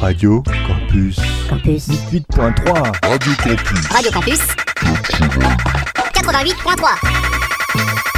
Radio Campus. Campus. 8.3. Radio Campus. Radio Campus. 88.3.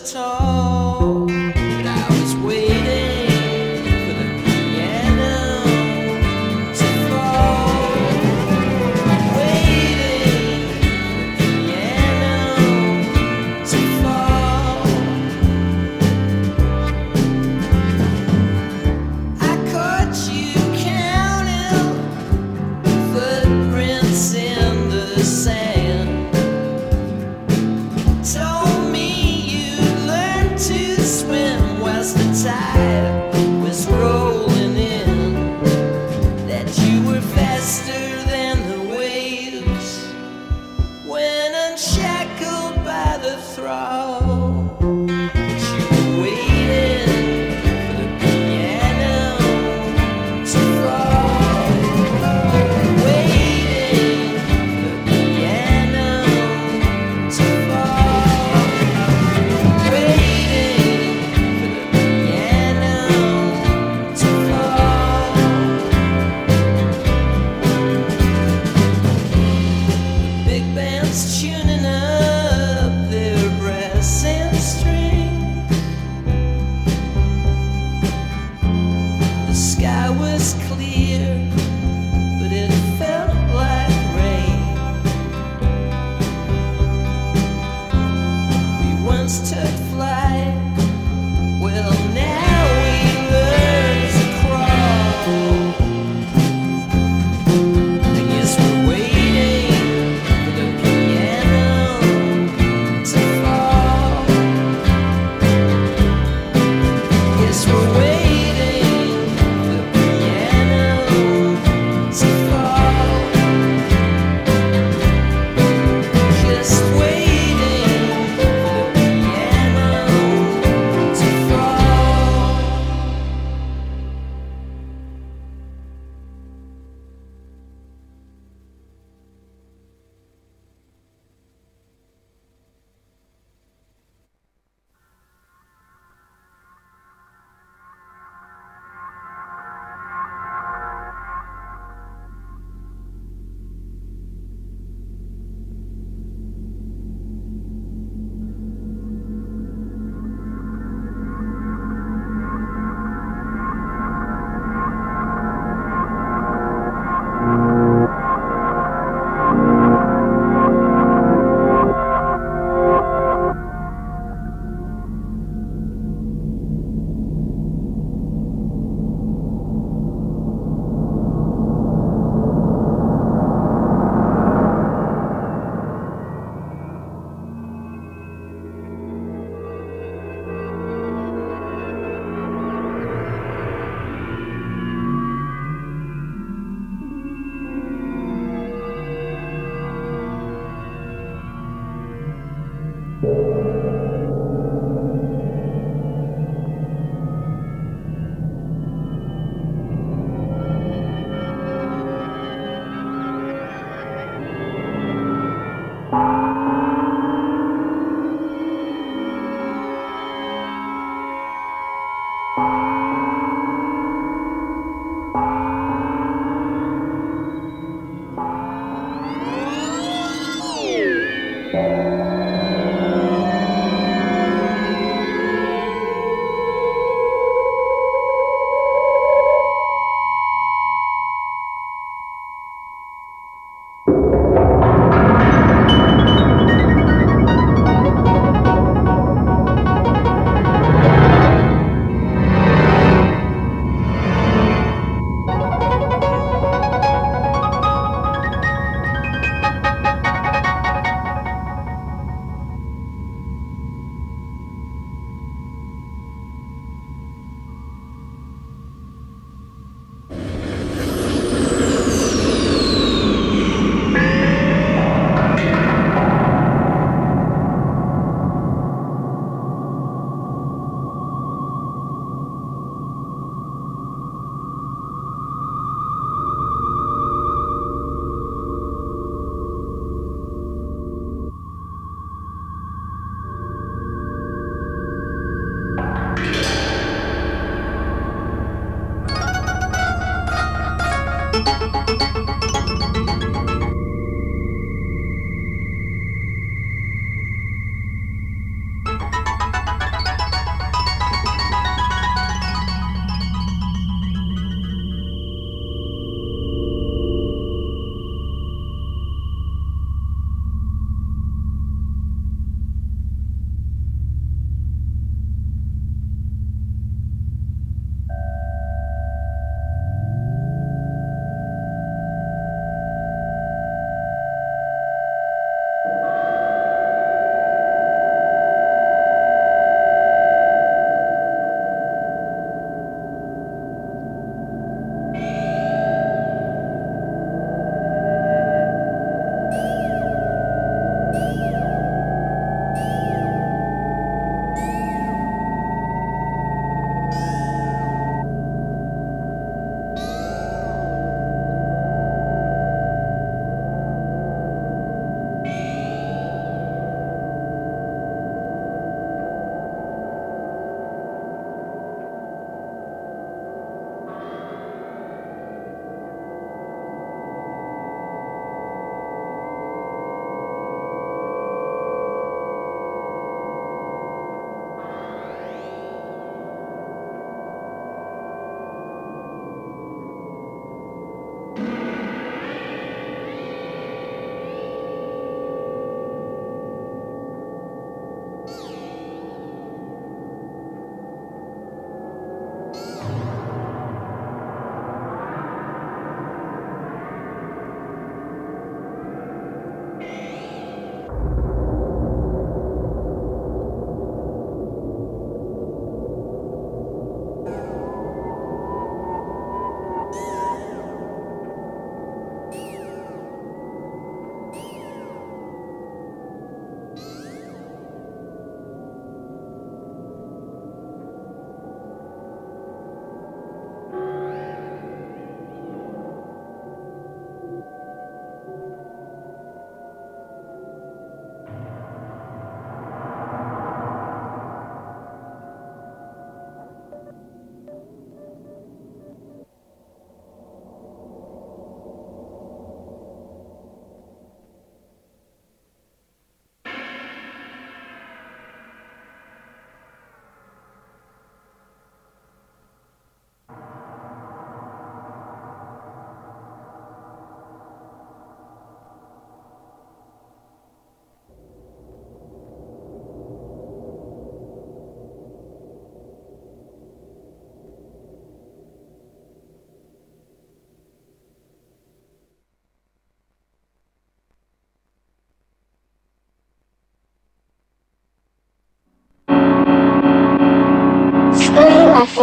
talk.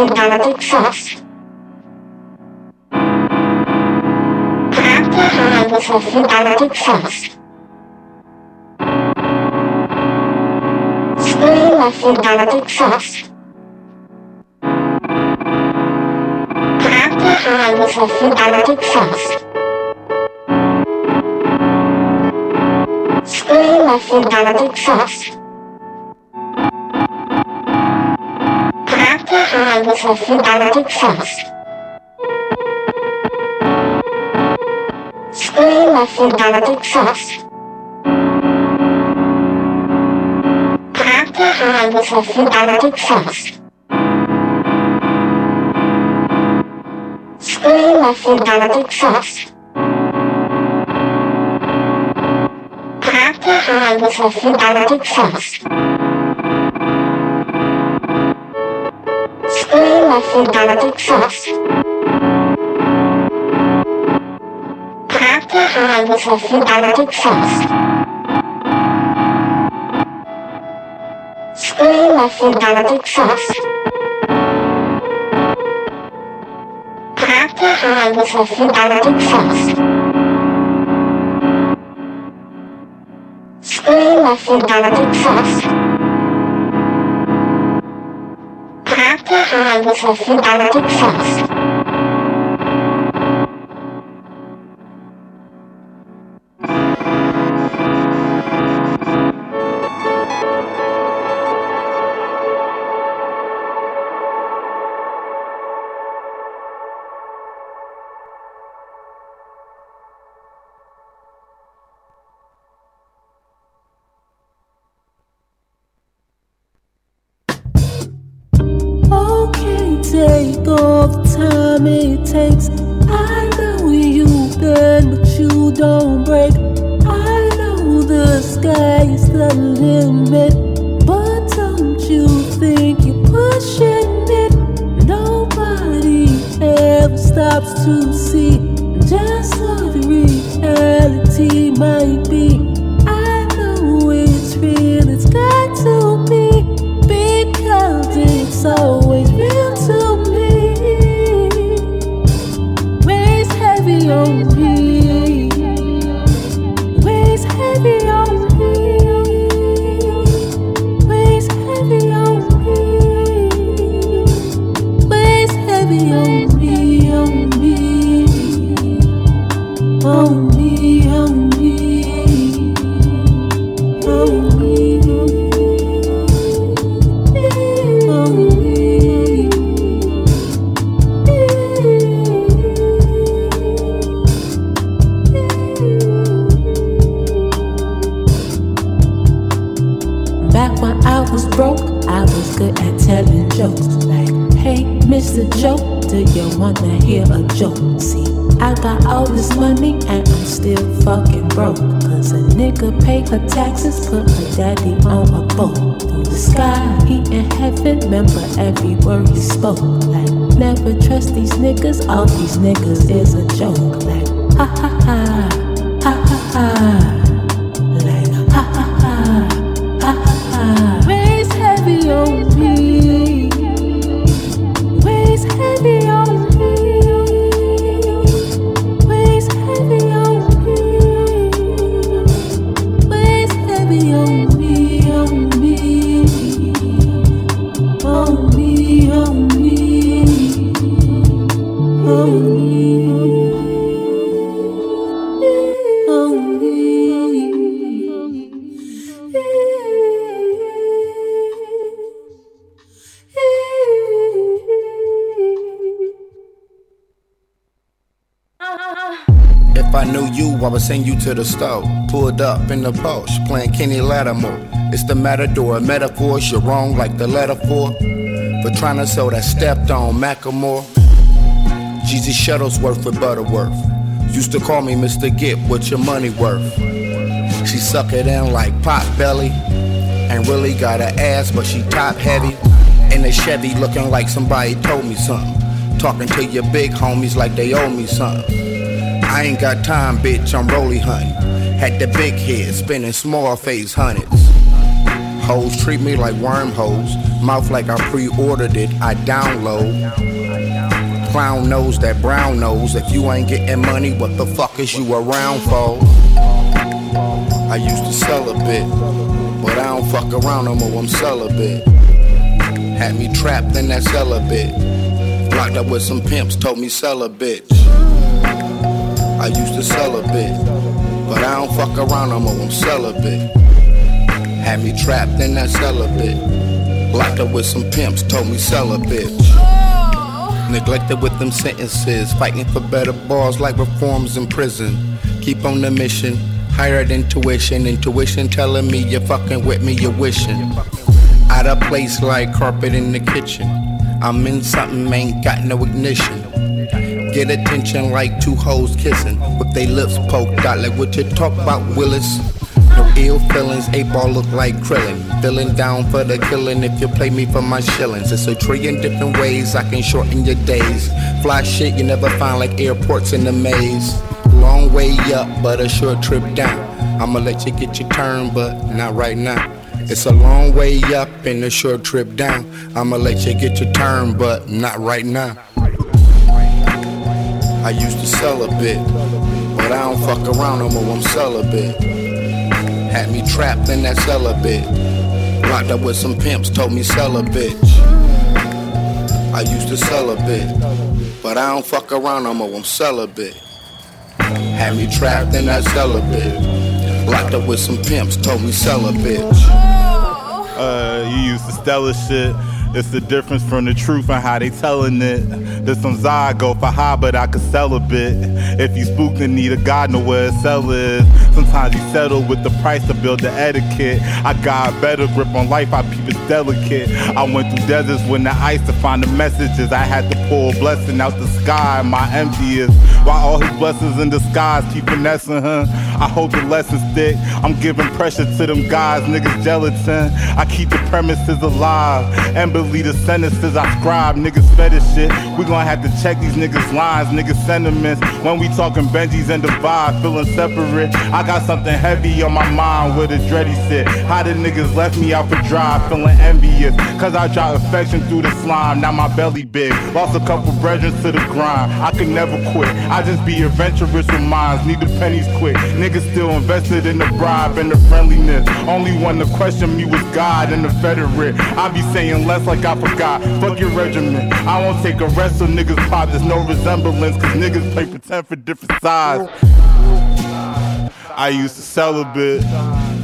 Hydraulic shocks. After harvest of hydraulic shocks. Spray of hydraulic shocks. After harvest of hydraulic shocks. Spray of hydraulic shocks. Muffin garlic sauce. Apple pie with muffin garlic sauce. Scream muffin garlic sauce. Apple pie with muffin garlic sauce. Scream muffin garlic Offen Benedikt-Sauce. Bratenheimes Offen Benedikt-Sauce. Spülen Offen Benedikt-Sauce. Bratenheimes Offen Benedikt-Sauce. Spülen Offen Benedikt-Sauce. Muffin garlic sauce. Scream muffin See, I got all this money and I'm still fucking broke. Cause a nigga pay her taxes, put her daddy on a boat. Through the sky, he in heaven, remember every word he spoke. Like, never trust these niggas, all these niggas is a joke. Like, ha ha ha, ha ha ha. Send you to the store. Pulled up in the Porsche, playing Kenny Lattimore. It's the matador, metaphors, you're wrong like the letter for. For trying to sell that stepped on Macklemore. Jeezy Shuttlesworth with Butterworth. Used to call me Mr. Get what your money worth. She suck it in like pot belly. And really got a ass, but she top heavy. In a Chevy looking like somebody told me something. Talking to your big homies like they owe me something. I ain't got time, bitch, I'm rolly hunting. Had the big head, spinning small face hundreds. Hoes treat me like wormholes. Mouth like I pre ordered it, I download. Clown knows that brown knows. If you ain't getting money, what the fuck is you around for? I used to sell a bit, but I don't fuck around no more, I'm celibate. Had me trapped in that celibate. Locked up with some pimps, told me sell a bitch. I used to sell a bit, but I don't fuck around no more, I'm celibate. Had me trapped in that celibate. Locked up with some pimps, told me sell a bitch. Neglected with them sentences, fighting for better bars like reforms in prison. Keep on the mission, higher than tuition. Intuition telling me you're fucking with me, you're wishing. Out of place like carpet in the kitchen. I'm in something, ain't got no ignition. Get attention like two hoes kissing, with they lips poked out like what you talk about, Willis. No ill feelings, eight ball look like Krillin. Feeling down for the killing if you play me for my shillings. It's a trillion different ways I can shorten your days. Fly shit you never find like airports in the maze. Long way up, but a short trip down. I'ma let you get your turn, but not right now. It's a long way up and a short trip down. I'ma let you get your turn, but not right now. I used to sell a bit, but I don't fuck around no more, I'm celibate. Had me trapped in that celibate. Locked up with some pimps, told me sell a bitch. I used to sell a bit, but I don't fuck around no more, I'm celibate. Had me trapped in that celibate. Locked up with some pimps, told me sell a bitch. Uh, you used to Stella shit. It's the difference from the truth and how they telling it. There's some zygo for high, but I could sell a bit. If you spooked and need a god, know where to sell is. Sometimes you settle with the price to build the etiquette. I got a better grip on life, I peep it's delicate. I went through deserts when the ice to find the messages. I had to pull a blessing out the sky, my emptiest. While all his blessings in disguise keep finessing, huh? I hope the lessons stick. I'm giving pressure to them guys, niggas gelatin. I keep the premises alive and believe the sentences I scribe. Niggas fetish shit. We gonna have to check these niggas' lines, niggas' sentiments. When we talking Benjis and divide, feeling separate. I got something heavy on my mind where the dready sit. How the niggas left me out for dry, feeling envious. Cause I drop affection through the slime, now my belly big. Lost a couple brethren to the grind. I could never quit. I just be adventurous with minds, need the pennies quick. Niggas still invested in the bribe and the friendliness. Only one to question me was God and the Federate. I be saying less like I forgot. Fuck your regiment. I won't take a rest so niggas pop. There's no resemblance, cause niggas play pretend for different sides. I used to bit.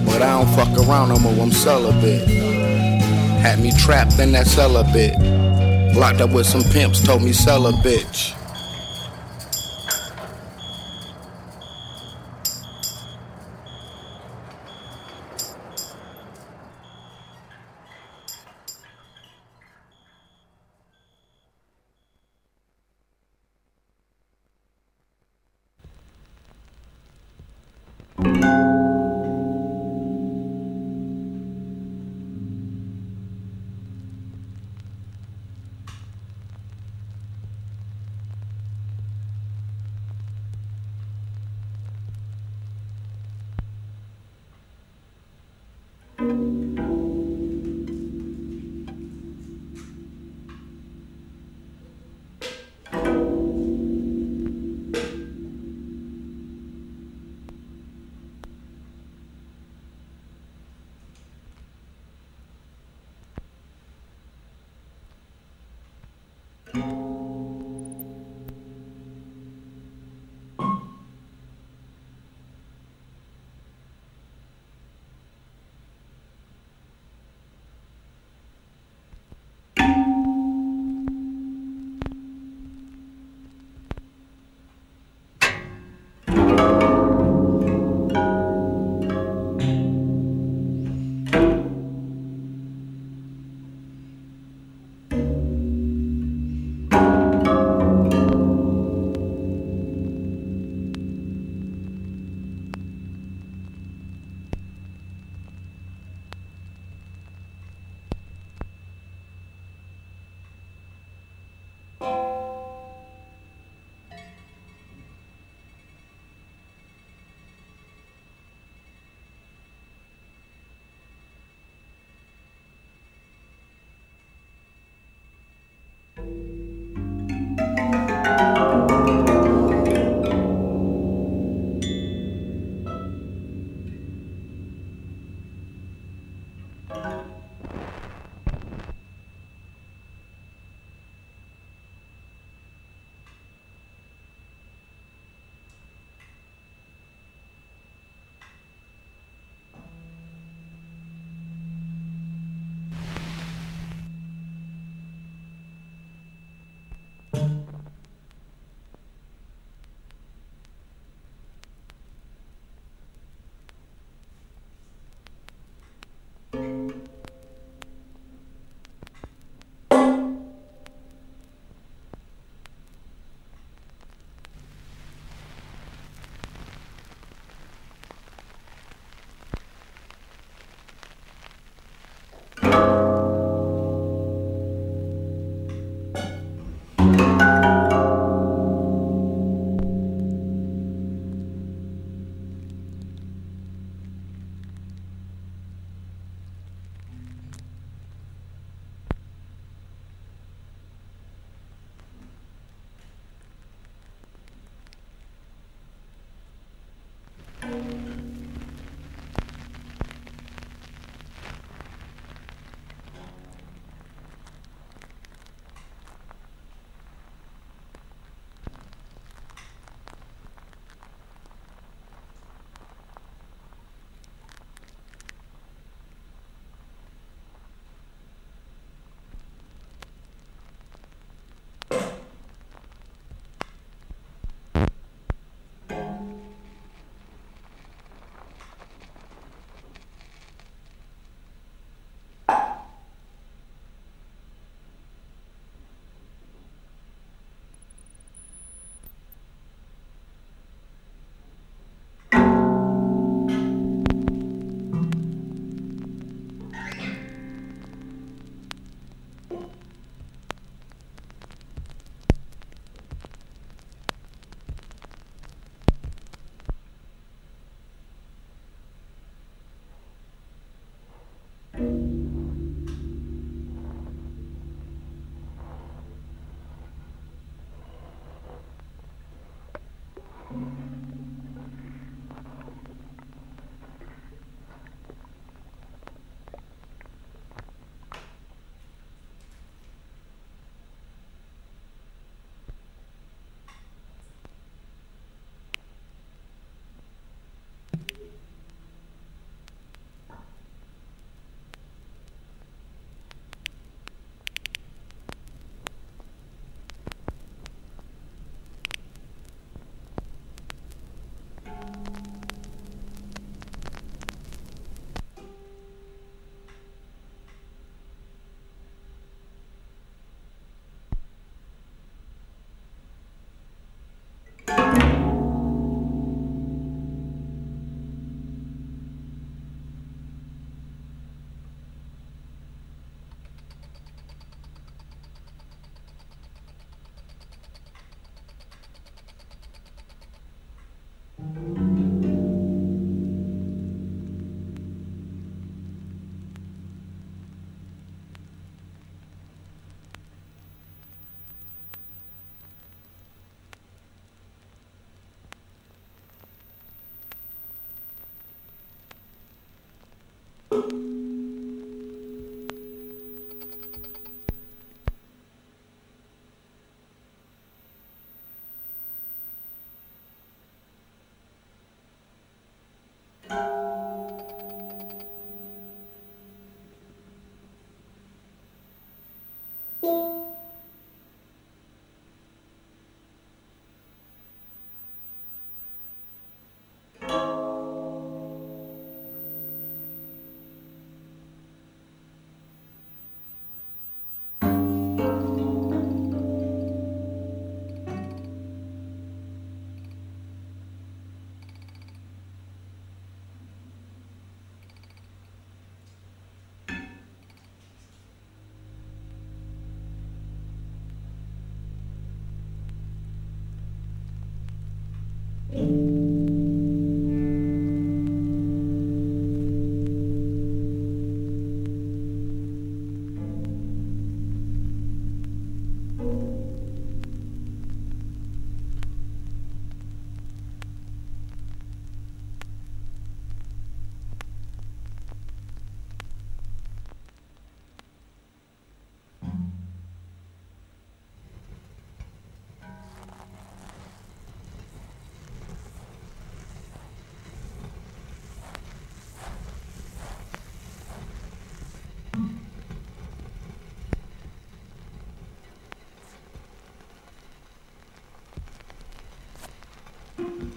But I don't fuck around no more, I'm celibate. Had me trapped in that celibate. Locked up with some pimps, told me sell a bitch.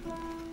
Bye.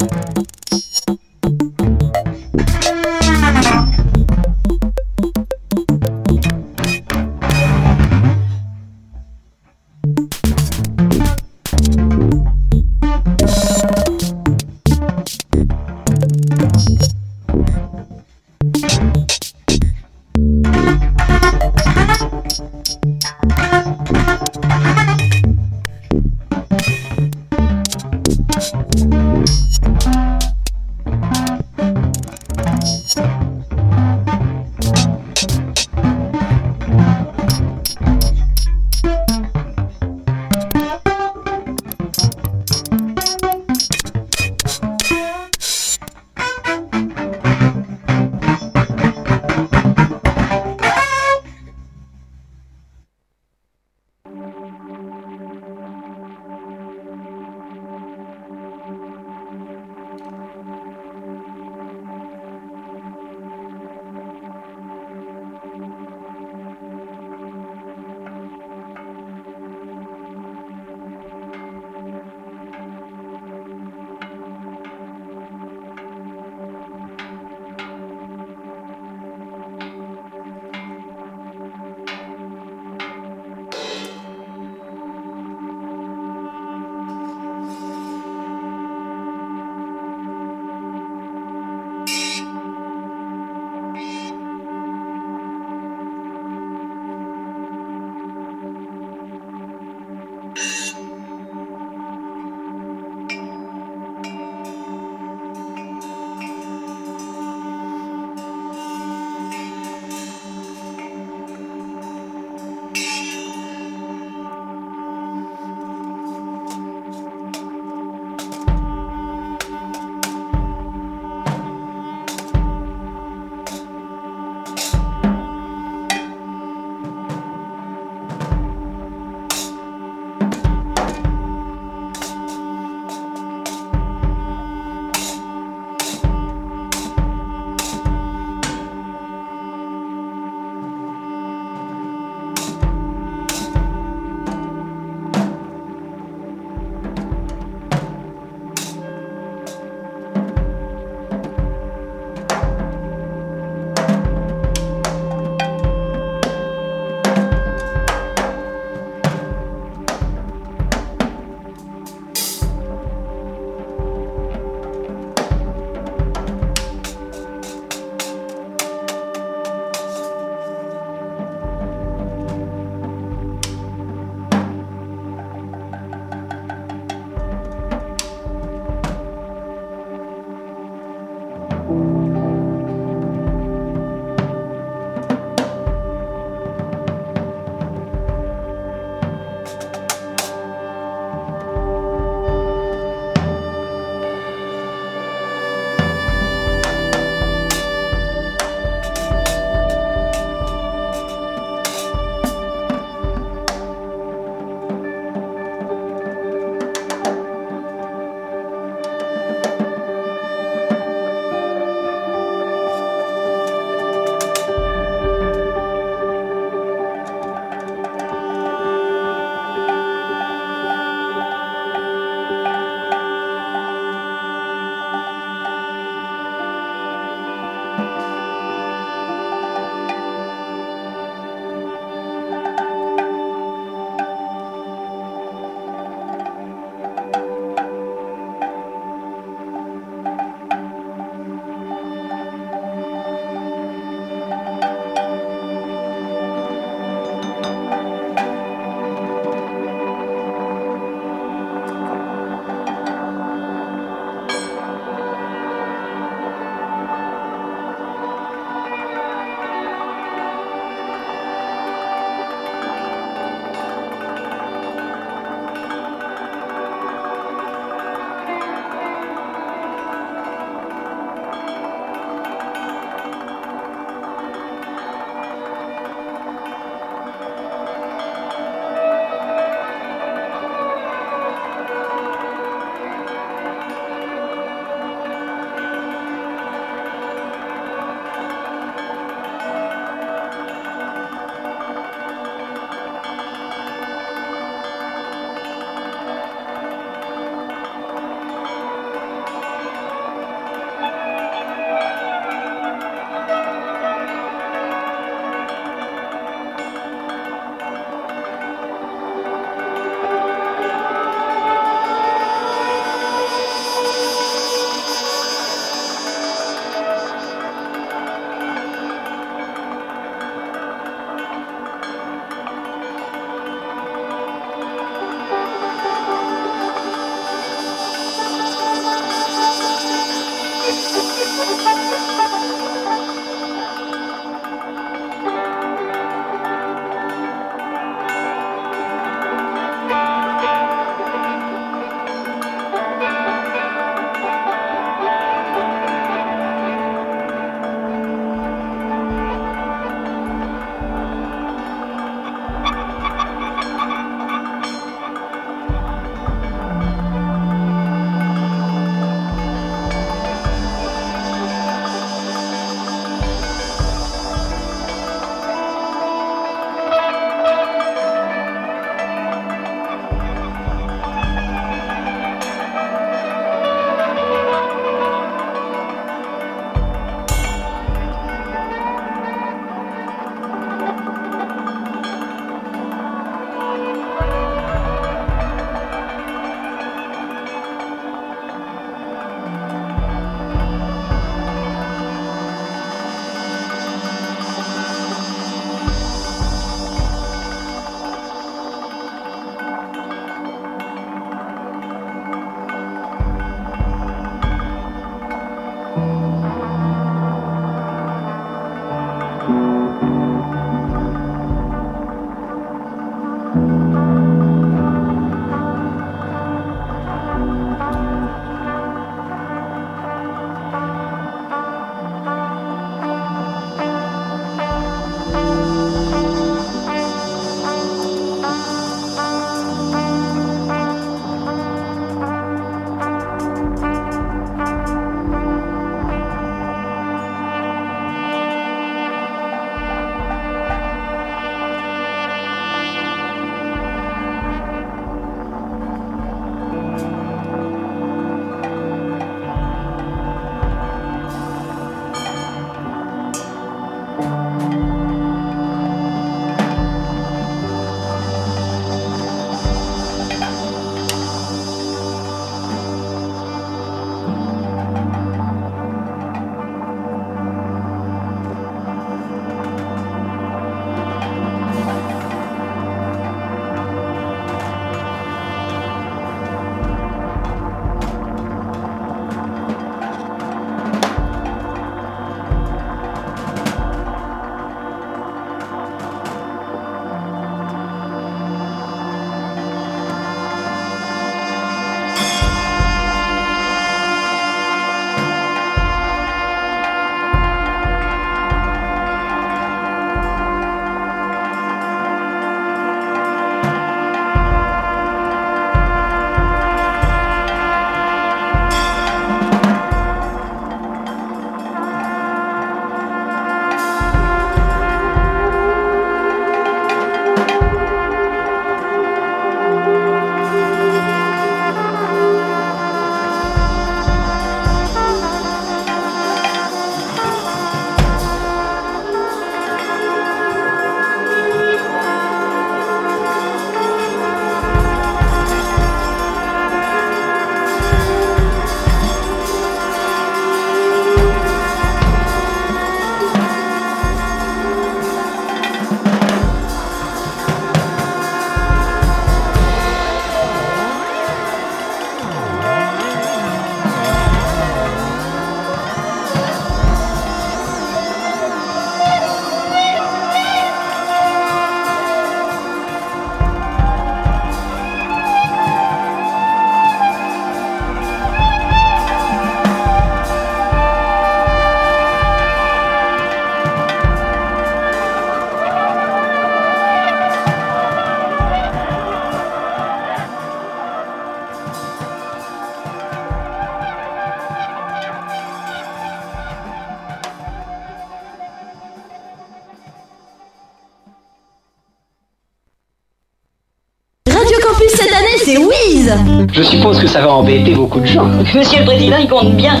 Je suppose que ça va embêter beaucoup de gens. Monsieur le Président, il compte bien.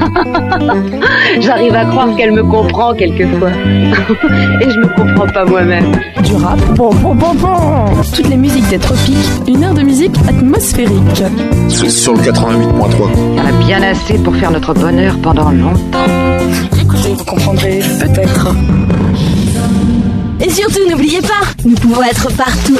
J'arrive à croire qu'elle me comprend quelquefois. Et je me comprends pas moi-même. Du rap, bon, bon, bon, bon. Toutes les musiques des tropiques, une heure de musique atmosphérique. Sur le 88.3. Il y en a bien assez pour faire notre bonheur pendant longtemps. Vous comprendrez peut-être. Et surtout, n'oubliez pas, nous pouvons être partout.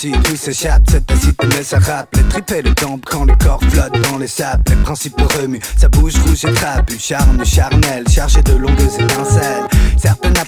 Tout s'échappe, cette tacite mais ça rappe Les tripes et les tempes quand les corps flottent dans les sables. Les principes remuent, ça bouge rouge et trapu Charme charnel, chargé de longues étincelles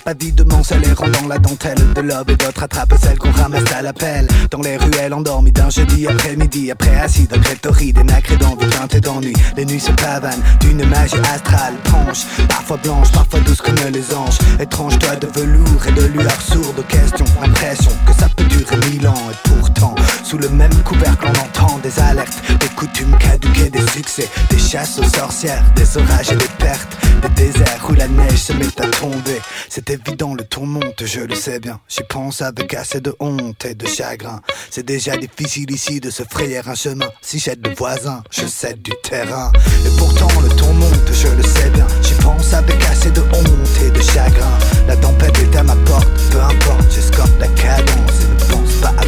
Pas dit de mancelle et rendant la dentelle de l'aube Et d'autres attrapent celles qu'on ramasse à l'appel. Dans les ruelles endormies d'un jeudi après-midi Après assis de rhétorique, des nacrés d'envie, et d'ennui Les nuits se pavanent d'une magie astrale Tranche, parfois blanche, parfois douce comme les anges. Étrange toit de velours et de lueur sourde questions Impression que ça peut durer mille ans. Et pourtant, sous le même couvercle on entend des alertes Des coutumes caduquées, des succès Des chasses aux sorcières, des orages et des pertes Des déserts où la neige se met à tomber. C'est évident, le tour monte, je le sais bien. J'y pense avec assez de honte et de chagrin. C'est déjà difficile ici de se frayer un chemin. Si j'aide le voisin, je cède du terrain. Et pourtant le tour monte, je le sais bien. J'y pense avec assez de honte et de chagrin. La tempête est à ma porte, peu importe, j'escorte la cadence et ne pense pas à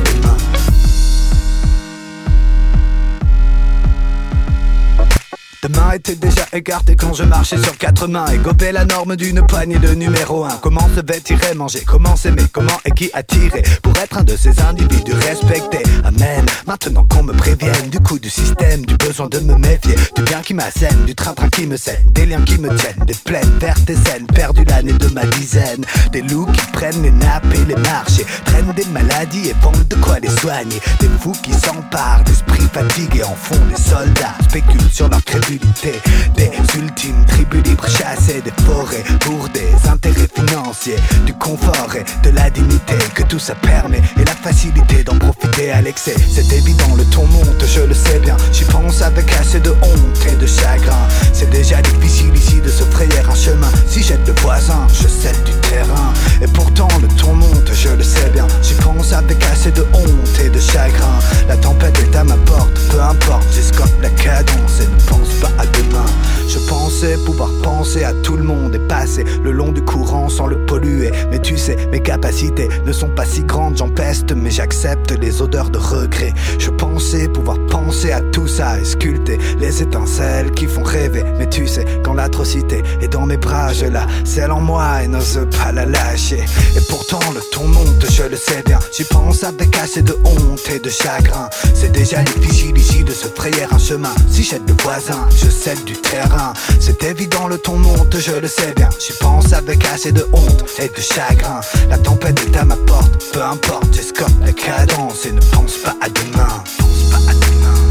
Demain était déjà écarté quand je marchais sur quatre mains Et gobais la norme d'une poignée de numéro un. Comment se vêtirait, manger, comment s'aimer, comment et qui attirer? Pour être un de ces individus respectés. Amen, maintenant qu'on me prévienne Du coup du système, du besoin de me méfier Du bien qui m'assène, du train-train qui me saigne Des liens qui me tiennent, des plaines vertes et saines Perdu l'année de ma dizaine. Des loups qui prennent les nappes et les marchés Traînent des maladies et vendent de quoi les soigner. Des fous qui s'emparent d'esprits fatigués En font des soldats, spéculent sur leur crédulité Des ultimes tribus libres chassées des forêts Pour des intérêts financiers Du confort et de la dignité Que tout ça permet et la facilité d'en profiter à l'excès C'est évident, le ton monte, je le sais bien. J'y pense avec assez de honte et de chagrin. C'est déjà difficile ici de se frayer un chemin. Si j'aide le voisin, je cède du terrain. Et pourtant le ton monte, je le sais bien. J'y pense avec assez de honte et de chagrin. La tempête est à ma porte, peu importe J'escorte la cadence. Et ne pense pas à Je pensais pouvoir penser à tout le monde Et passer le long du courant sans le polluer. Mais tu sais, mes capacités ne sont pas si grandes. J'en peste mais j'accepte les odeurs de regret. Je pensais pouvoir penser à tout ça Et sculpter les étincelles qui font rêver. Mais tu sais, quand l'atrocité est dans mes bras Je la celle en moi et n'ose pas la lâcher. Et pourtant le ton monte, je le sais bien. J'y pense avec assez de honte et de chagrin. C'est déjà difficile ici de se frayer un chemin. Si j'aide le voisin, je cède du terrain. C'est évident le ton monte, je le sais bien. J'y pense avec assez de honte et de chagrin. La tempête est à ma porte, peu importe J'escorte la cadence et ne pense pas à demain. Pense pas à demain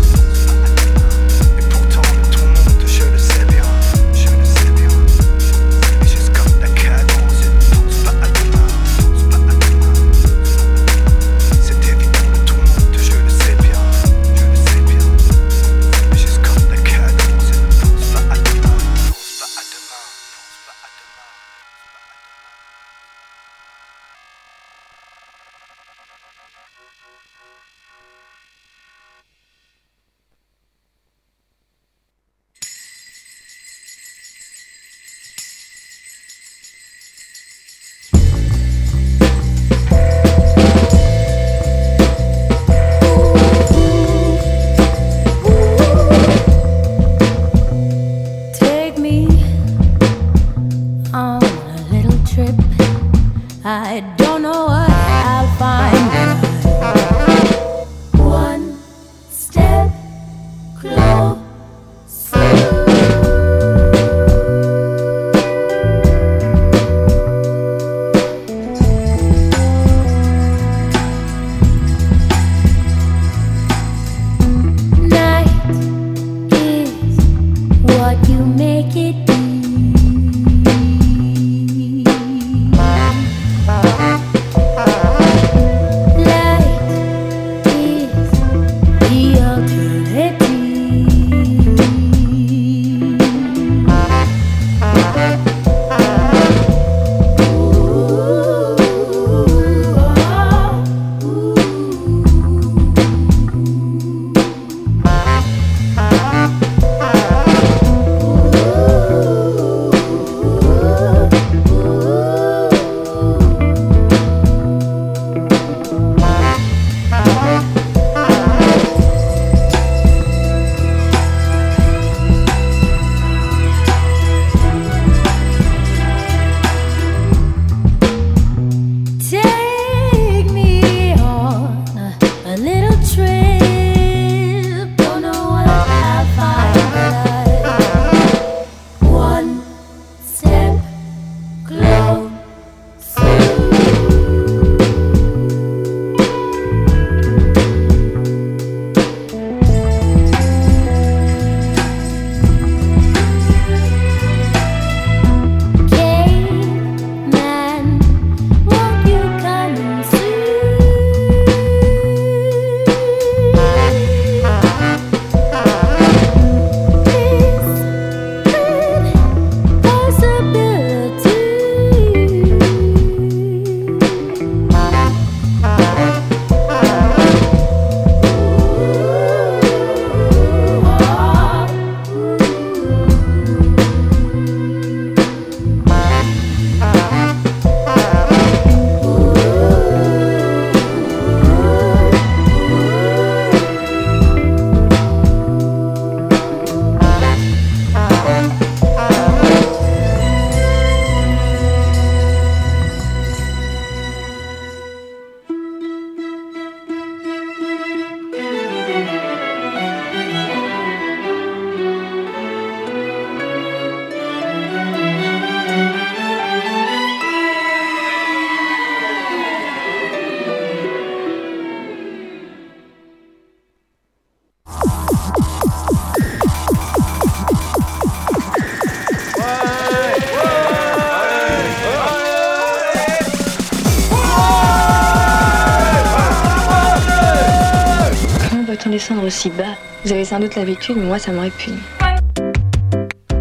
aussi bas Vous avez sans doute l'habitude, mais moi ça me répugne.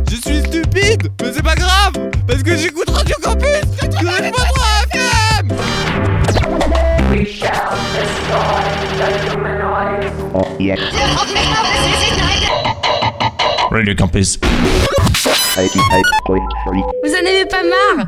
Je suis stupide, mais c'est pas grave, parce que j'écoute Radio Campus 93.3 FM Radio Campus. Vous en avez pas marre?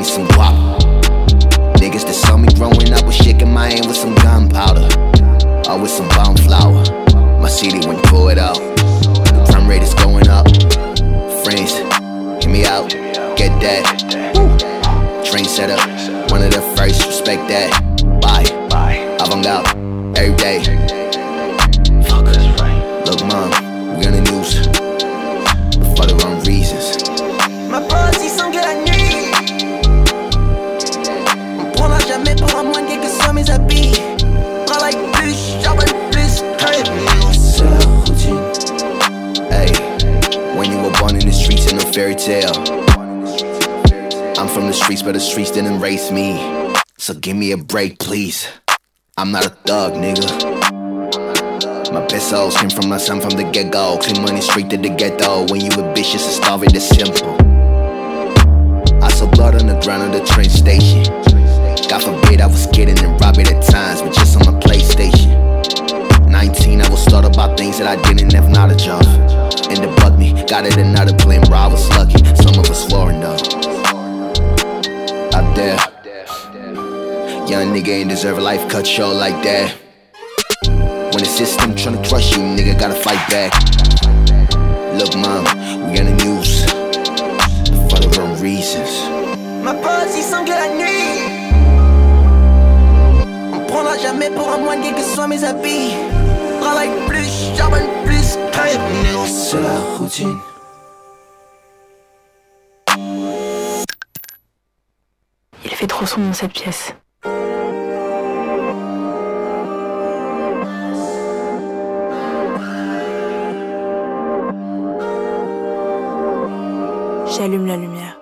Me some guap. Niggas that saw me growing up was shaking my hand with some gunpowder. Or with some bomb flour. My CD went it out. The crime rate is going up. Friends, hear me out. Get that. Train set up. One of the first, respect that. Me. So give me a break, please. I'm not a thug, nigga. My best hoes came from my son from the get go. Clean money straight to the ghetto. When you ambitious and starving, it's simple. I saw blood on the ground of the train station. God forbid I was kidding and robbing at times, but just on my PlayStation. 19, I was thought about things that I didn't have knowledge of. And to bug me, got it another plane where I was lucky. Some of us foreign though. Up there. Young nigga ain't deserve a life cut short like that. When the system tryna crush you, nigga gotta fight back. Look, mom, we on the news. For the wrong reasons. Ma pote, ils que la nuit. On prendra jamais pour un moine, quels que soient mes habits. Travaille plus, charbonne plus, hey. C'est la routine. Il fait trop sombre dans cette pièce. J'allume la lumière.